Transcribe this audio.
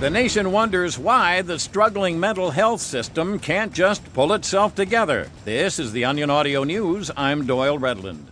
The nation wonders why the struggling mental health system can't just pull itself together. This is the Onion Audio News. I'm Doyle Redland.